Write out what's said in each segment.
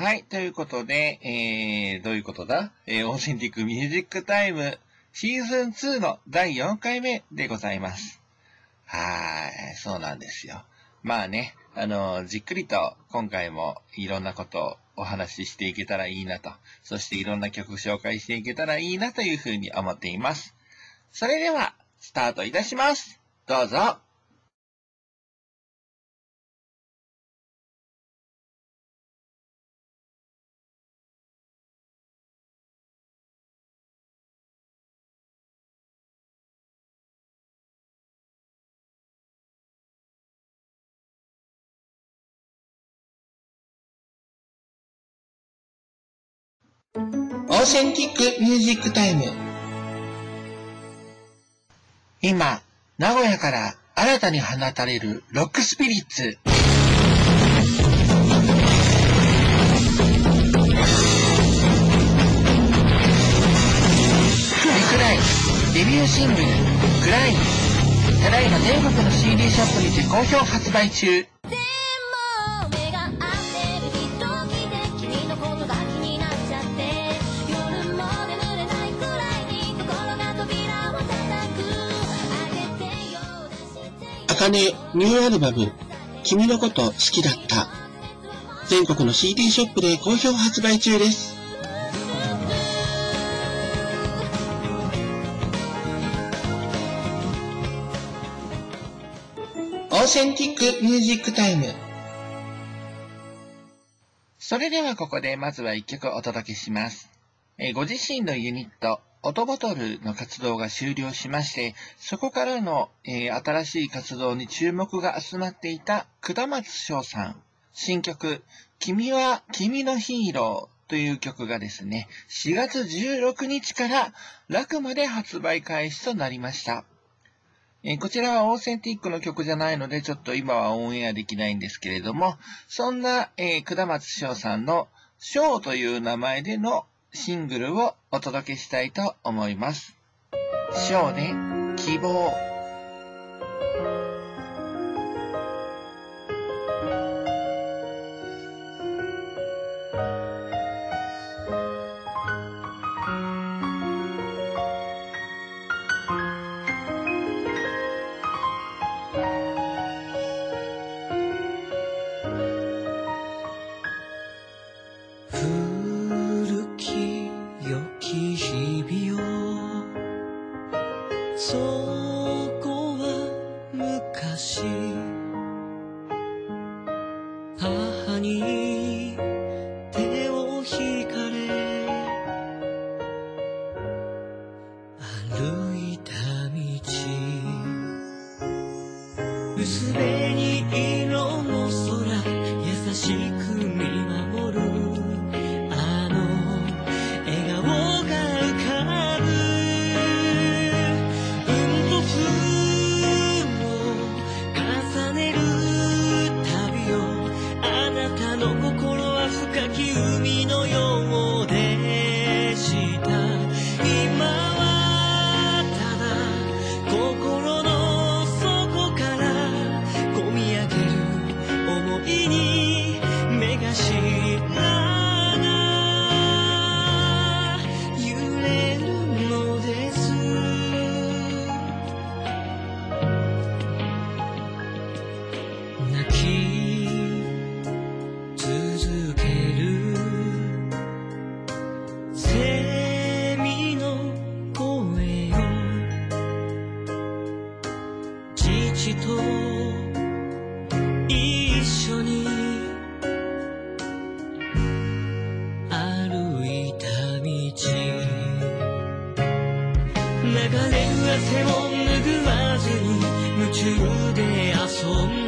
はい。ということで、えー、どういうことだ？えー、オーセンティックミュージックタイムシーズン2の第4回目でございます。はい。そうなんですよ。まあね、あの、じっくりと今回もいろんなことをお話ししていけたらいいなと、そしていろんな曲紹介していけたらいいなというふうに思っています。それでは、スタートいたします。どうぞ。オーセンティックミュージックタイム。今、名古屋から新たに放たれるロックスピリッツ。クライ、デビューシングル、グライン。ただいま全国の CD ショップにて好評発売中。ニューアルバム、君のこと好きだった。全国の CD ショップで好評発売中です。オーセンティックミュージックタイム。それではここでまずは一曲お届けします。ご自身のユニット、オトボトルの活動が終了しまして、そこからの、えー新しい活動に注目が集まっていた下松翔さん。新曲、君は君のヒーローという曲がですね、4月16日から楽まで発売開始となりました。えーこちらはオーセンティックの曲じゃないので、ちょっと今はオンエアできないんですけれども、そんな、えー、下松翔さんの翔という名前でのシングルをお届けしたいと思います。翔で希望。汗を拭わずに夢中で遊んだ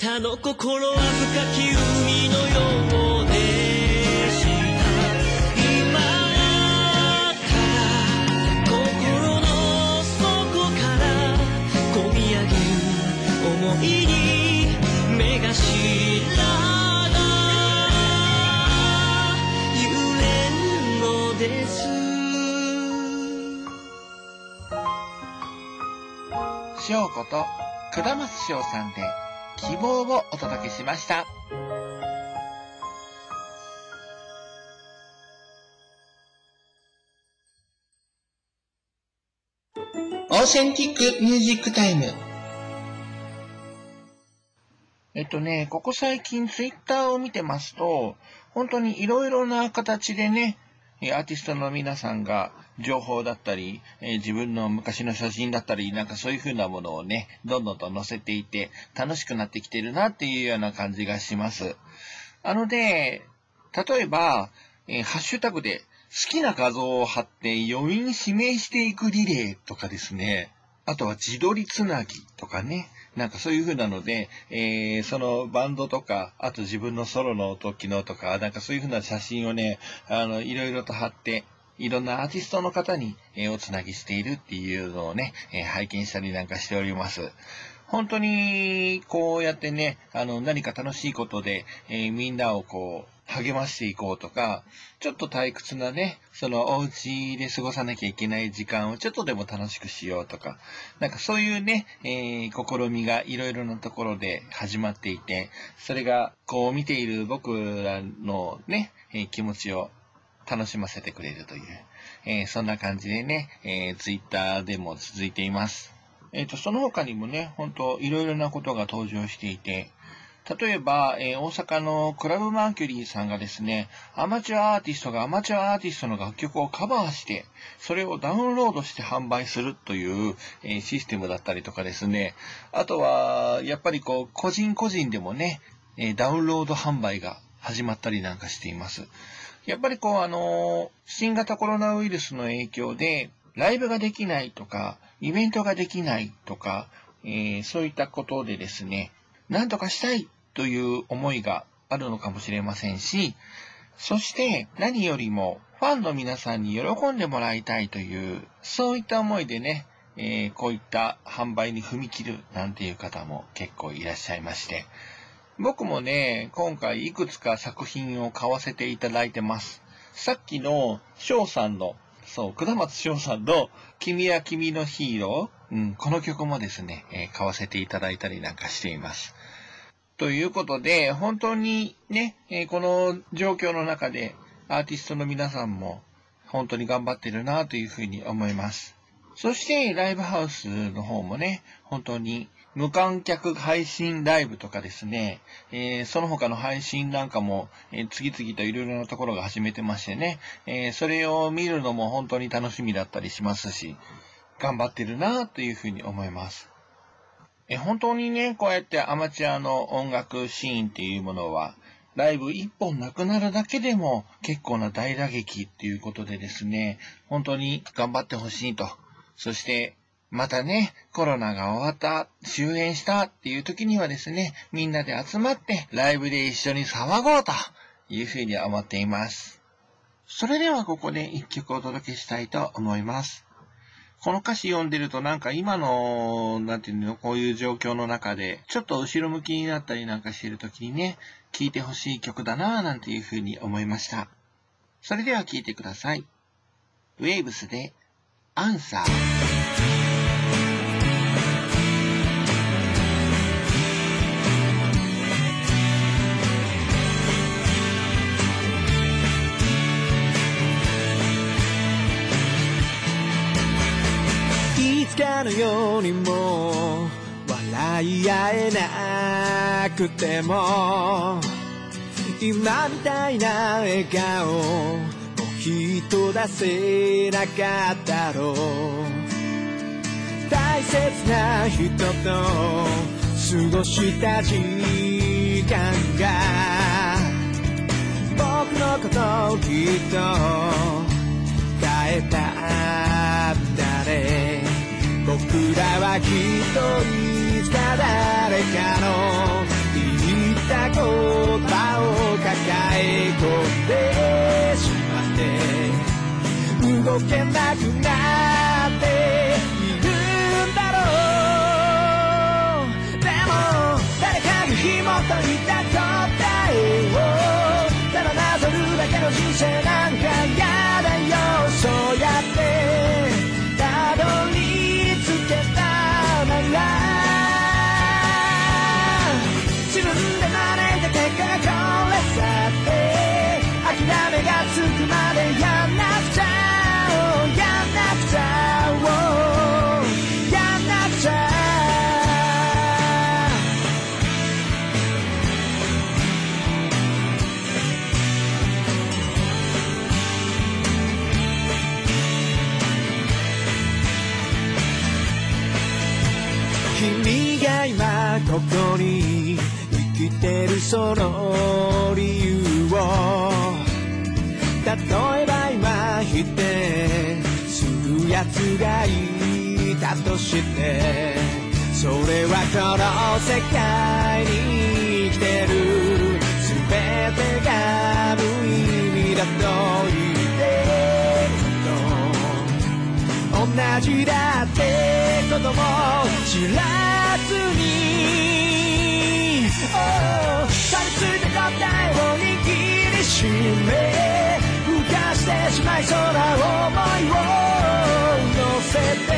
たの心は深き海のようでした今た心の底から込み上げる思いに目頭が揺れるのです翔子と下松翔さんで希望をお届けしました。オーセンティックミュージックタイム。えっとね、ここ最近ツイッターを見てますと、本当にいろいろな形でね、アーティストの皆さんが情報だったり、えー自分の昔の写真だったり、なんかそういう風なものをね、どんどんと載せていて、楽しくなってきてるなっていうような感じがします。あので、例えば、えーハッシュタグで好きな画像を貼って余韻指名していくリレーとかですね、あとは自撮りつなぎとかね、なんかそういう風なので、えーそのバンドとか、あと自分のソロの時のとか、なんかそういう風な写真をね、あの、いろいろと貼って、いろんなアーティストの方に、えーおつなぎしているっていうのをね、え拝見したりなんかしております。本当に、こうやってね、あの、何か楽しいことで、えみんなをこう、励ましていこうとか、ちょっと退屈なね、そのお家で過ごさなきゃいけない時間をちょっとでも楽しくしようとか、なんかそういうね、えー試みがいろいろなところで始まっていて、それがこう見ている僕らのね、えー気持ちを楽しませてくれるという、えーそんな感じでね、えー、ツイッターでも続いています。えっ、と、その他にもね、本当いろいろなことが登場していて、例えば、えー大阪のクラブマーキュリーさんがですね、アマチュアアーティストがアマチュアアーティストの楽曲をカバーして、それをダウンロードして販売するという、えーシステムだったりとかですね、あとは、やっぱりこう、個人個人でもね、えーダウンロード販売が始まったりなんかしています。やっぱりこう、あの新型コロナウイルスの影響で、ライブができないとか、イベントができないとか、えーそういったことでですね、なんとかしたいという思いがあるのかもしれませんし、そして何よりもファンの皆さんに喜んでもらいたいという、そういった思いでね、えーこういった販売に踏み切るなんていう方も結構いらっしゃいまして、僕もね、今回いくつか作品を買わせていただいてます。さっきの翔さんの、そう、下松翔さんの君は君のヒーロー、うん、この曲もですね、えー買わせていただいたりなんかしています。ということで、本当にね、えーこの状況の中でアーティストの皆さんも本当に頑張ってるなというふうに思います。そしてライブハウスの方もね、本当に無観客配信ライブとかですね、えーその他の配信なんかも、えー次々といろいろなところが始めてましてね、えーそれを見るのも本当に楽しみだったりしますし、頑張ってるなというふうに思います。え本当にね、こうやってアマチュアの音楽シーンっていうものは、ライブ一本なくなるだけでも結構な大打撃っていうことでですね、本当に頑張ってほしいと。そして、またね、コロナが終わった、終演したっていう時にはですね、みんなで集まってライブで一緒に騒ごうというふうに思っています。それではここで一曲お届けしたいと思います。この歌詞読んでるとなんか今の、なんていうの、こういう状況の中で、ちょっと後ろ向きになったりなんかしてる時にね、聴いてほしい曲だなぁなんていうふうに思いました。それでは聴いてください。ウェーブスで、アンサー。にも笑い合えなくても今みたいな笑顔もうきっと出せなかったろう大切な人と過ごした時間が僕のことをきっと変えたんだね。僕らはきっといつか誰かの言った言葉を抱え込んでしまって。動けなくその理由を例えば今否定する奴がいたとしてそれはこの世界に生きてる全てが無意味だと言ってると同じだってこと。も知らずに Oh を握りしめ浮かしてしまいそうな想いを乗せて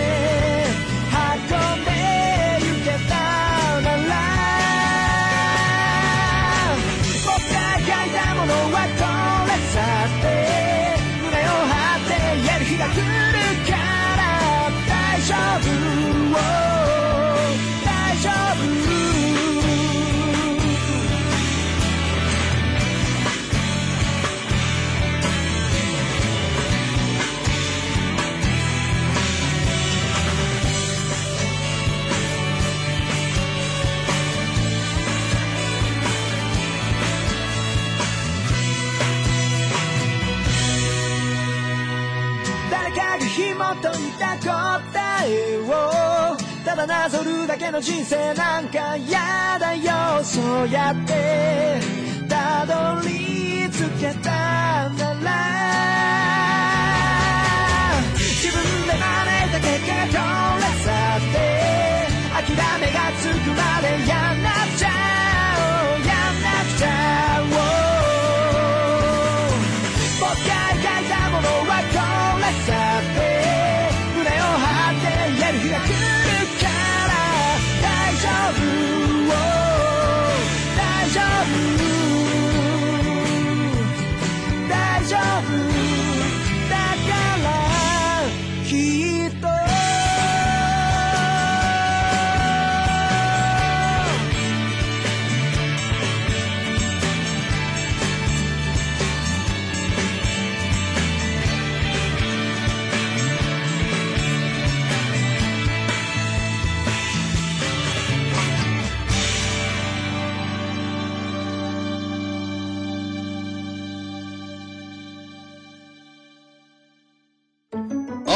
た答えをただなぞるだけの人生なんか嫌だよそうやってたどり着けたな。ら自分で招いた結果がこれさって。諦めがつくまでやんなくちゃや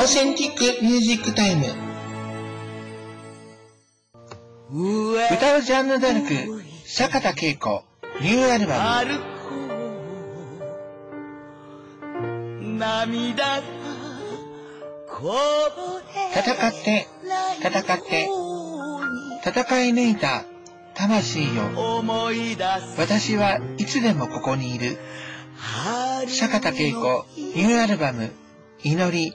ンティックミュージックタイム。歌うジャンヌダルク、坂田恵子、ニューアルバム。涙戦って、戦って、戦い抜いた魂よ。私はいつでもここにいる。坂田恵子、ニューアルバム、祈り。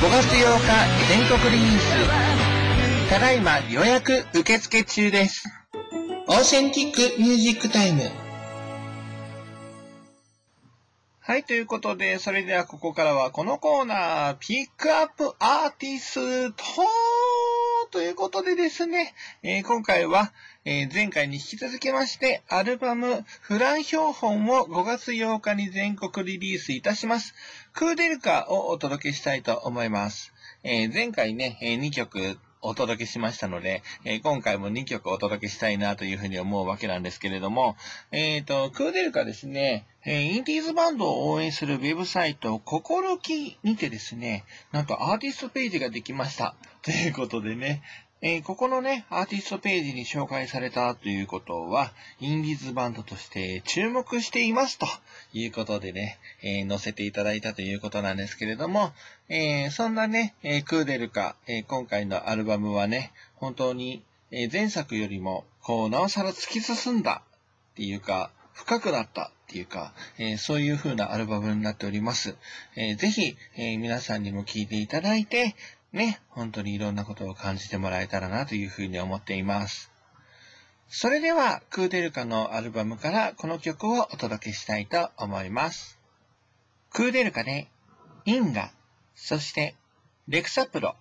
5月8日全国リリース、ただいま予約受付中です。オーセンティックミュージックタイム。はい、ということで、それではここからはこのコーナー、ピックアップアーティストということでですね、えー今回は、えー前回に引き続きまして、アルバム、フラン標本を5月8日に全国リリースいたします。クーデルカをお届けしたいと思います。えー前回ね、え2曲お届けしましたので、えー今回も2曲お届けしたいなというふうに思うわけなんですけれども、えっ、と、クーデルカですね、えインディーズバンドを応援するウェブサイト、ココロキにてですね、なんとアーティストページができました。ということでね、えーここのね、アーティストページに紹介されたということは、インディーズバンドとして注目していますということでね、えー載せていただいたということなんですけれども、えーそんなね、えクーデルカ、え今回のアルバムはね、本当に、え前作よりも、こう、なおさら突き進んだっていうか、深くなったっていうか、えーそういう風なアルバムになっております。えーぜひ、えー皆さんにも聴いていただいて、ね、本当にいろんなことを感じてもらえたらなというふうに思っています。それでは、クーデルカのアルバムからこの曲をお届けしたいと思います。クーデルカで、インガ、そして、レクサプロ。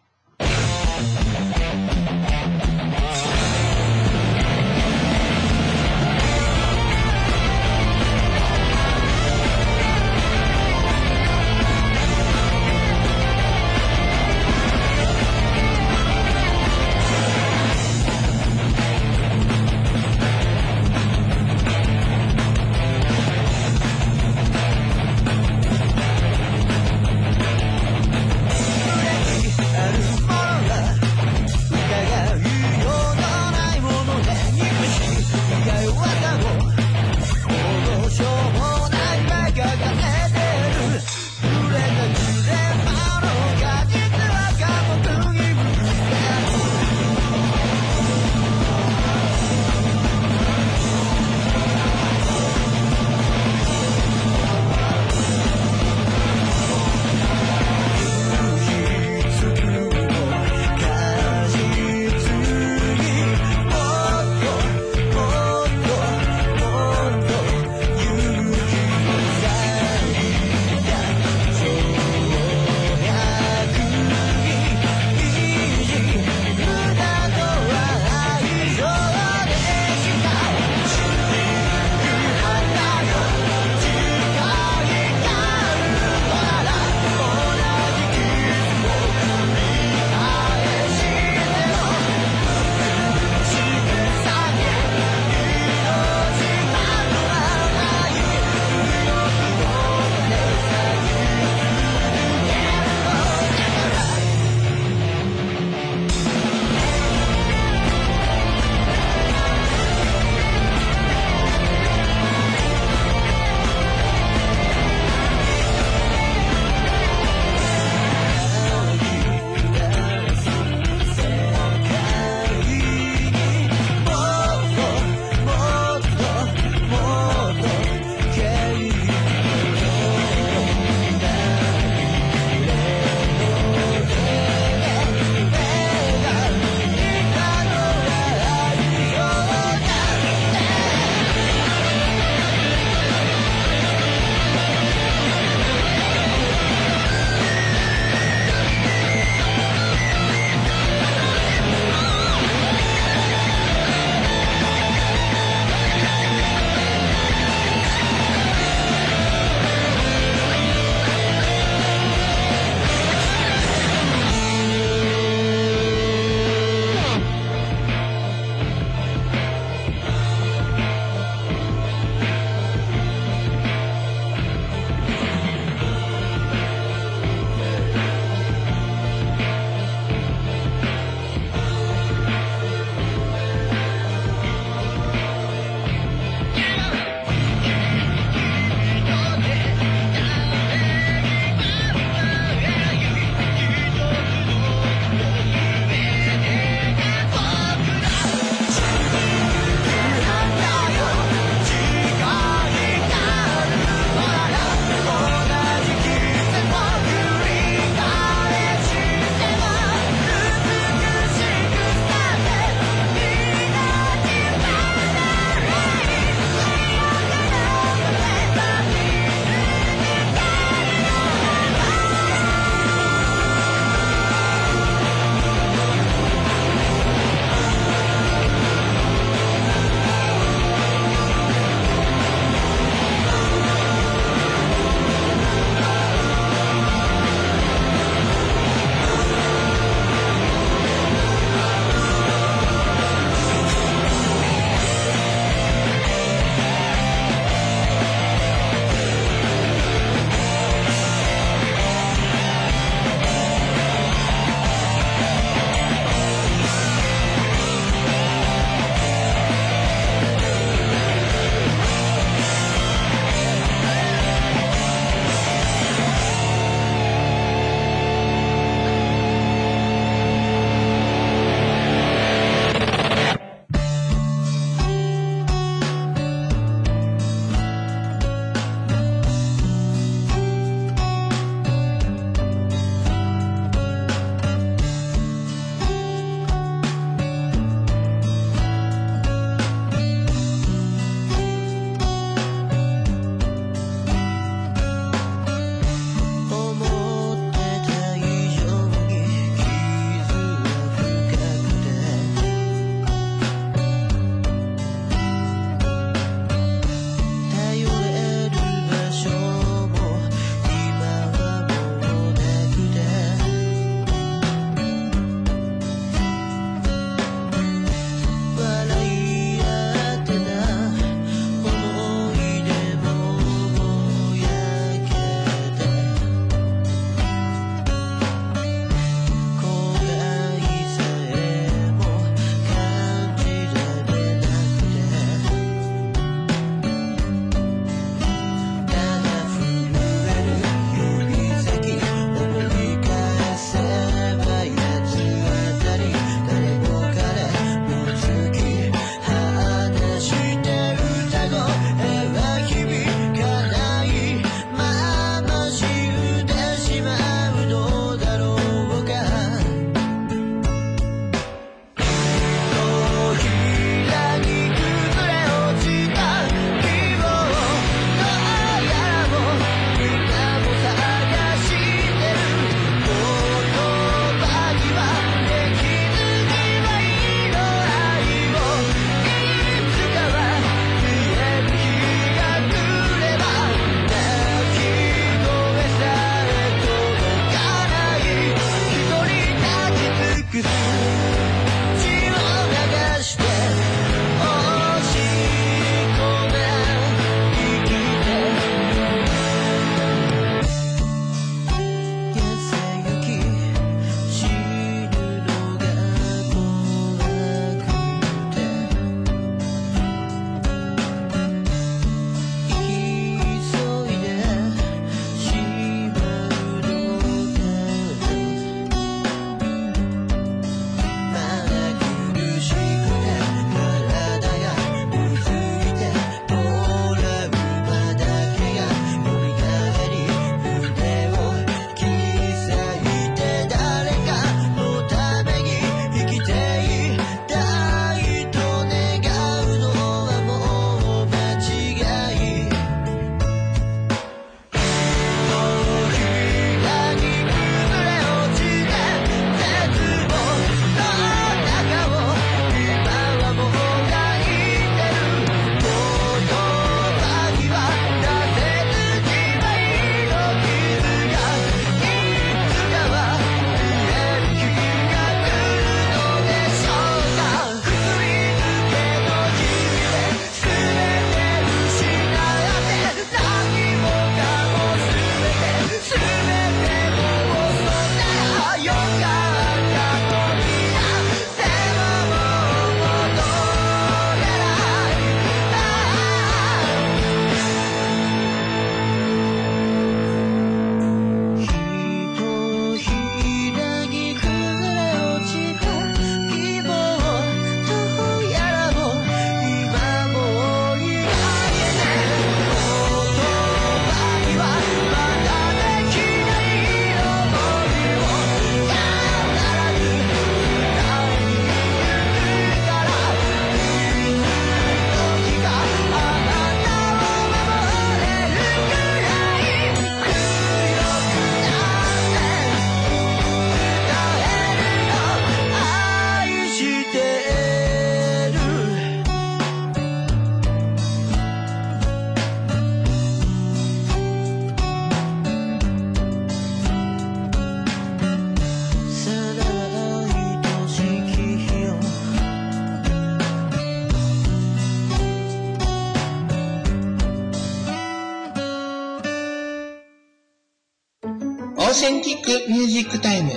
ーセンティックミュージックタイム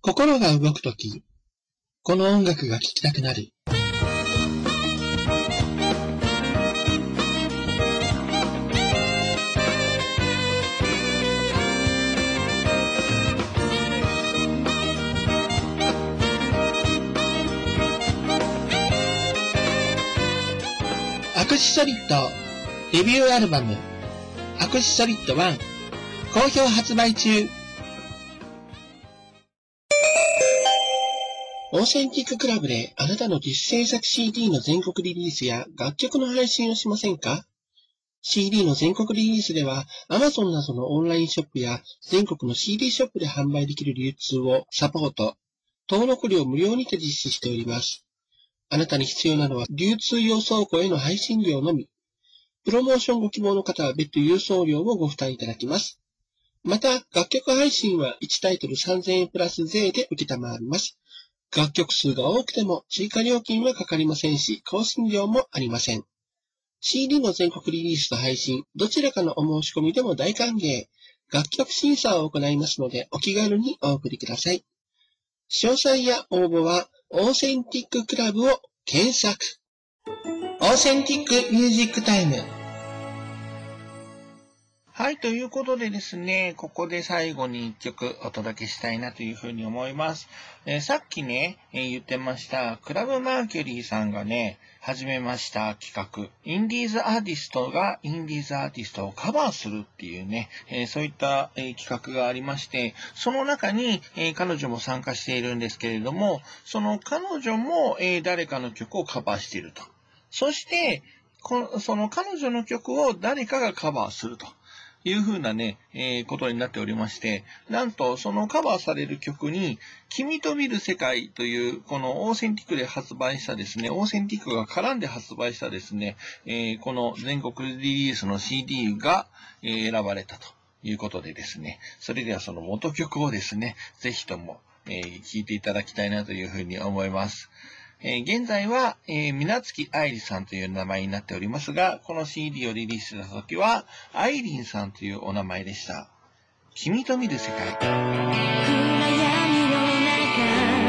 心が動くとき、この音楽が聴きたくなる。アクシソリッドデビューアルバムアクシソリッド1好評発売中オーセンティッククラブであなたの自主制作 CD の全国リリースや楽曲の配信をしませんか ?CD の全国リリースでは Amazon などのオンラインショップや全国の CD ショップで販売できる流通をサポート、登録料無料にて実施しております。あなたに必要なのは流通用倉庫への配信料のみ。プロモーションご希望の方は別途郵送料をご負担いただきます。また、楽曲配信は1タイトル3000円プラス税で受けたまわります。楽曲数が多くても追加料金はかかりませんし、更新料もありません。CD の全国リリースと配信、どちらかのお申し込みでも大歓迎。楽曲審査を行いますので、お気軽にお送りください。詳細や応募は、オーセンティッククラブを検索。オーセンティックミュージックタイム。はい、ということでですね、ここで最後に一曲お届けしたいなというふうに思います。えーさっきね、えー言ってました、クラブマーキュリーさんがね、始めました企画、インディーズアーティストがインディーズアーティストをカバーするっていうね、えーそういった、え企画がありまして、その中に、え彼女も参加しているんですけれども、その彼女も、え誰かの曲をカバーしていると。そして、こその彼女の曲を誰かがカバーすると。いうふうなね、えーことになっておりまして、なんとそのカバーされる曲に、君と見る世界という、このオーセンティックで発売したですね、オーセンティックが絡んで発売したですね、えーこの全国リリースの CD が、え選ばれたということでですね、それではその元曲をですね、ぜひとも、えー聴いていただきたいなというふうに思います。えー現在は、えー、みなつきあいりさんという名前になっておりますが、この CD をリリースした時は、あいりんさんというお名前でした。君と見る世界。暗闇の中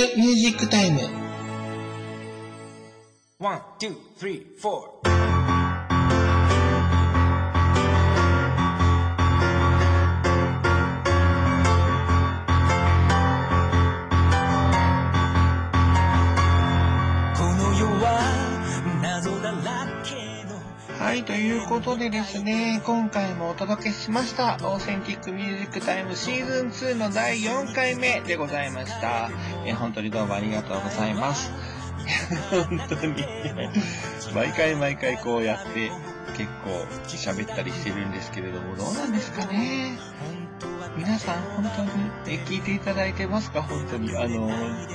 クミュージックタイム。One, two, three, four. い、ということでですね、今回もお届けしました、オーセンティックミュージックタイムシーズン2の第4回目でございました。え本当にどうもありがとうございます。本当に、毎回毎回こうやって結構喋ったりしてるんですけれども、どうなんですかね。皆さん本当にえ聞いていただいてますか？本当に。あの、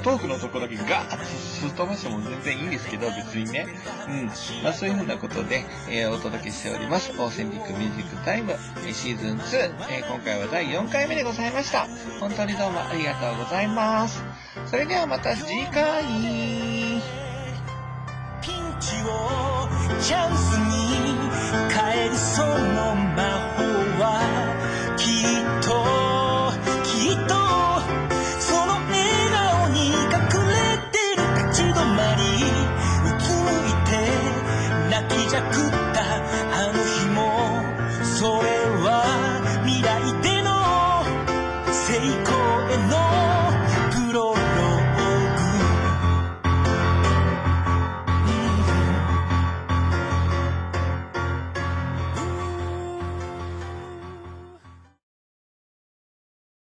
トークのとこだけガーッとすっ飛ばしても全然いいんですけど、別にね。うん。まあそういうふうなことで、えーお届けしております。オーセンティックミュージックタイム、えシーズン2、えー今回は第4回目でございました。本当にどうもありがとうございます。それではまた次回。チャンスに変えるその魔法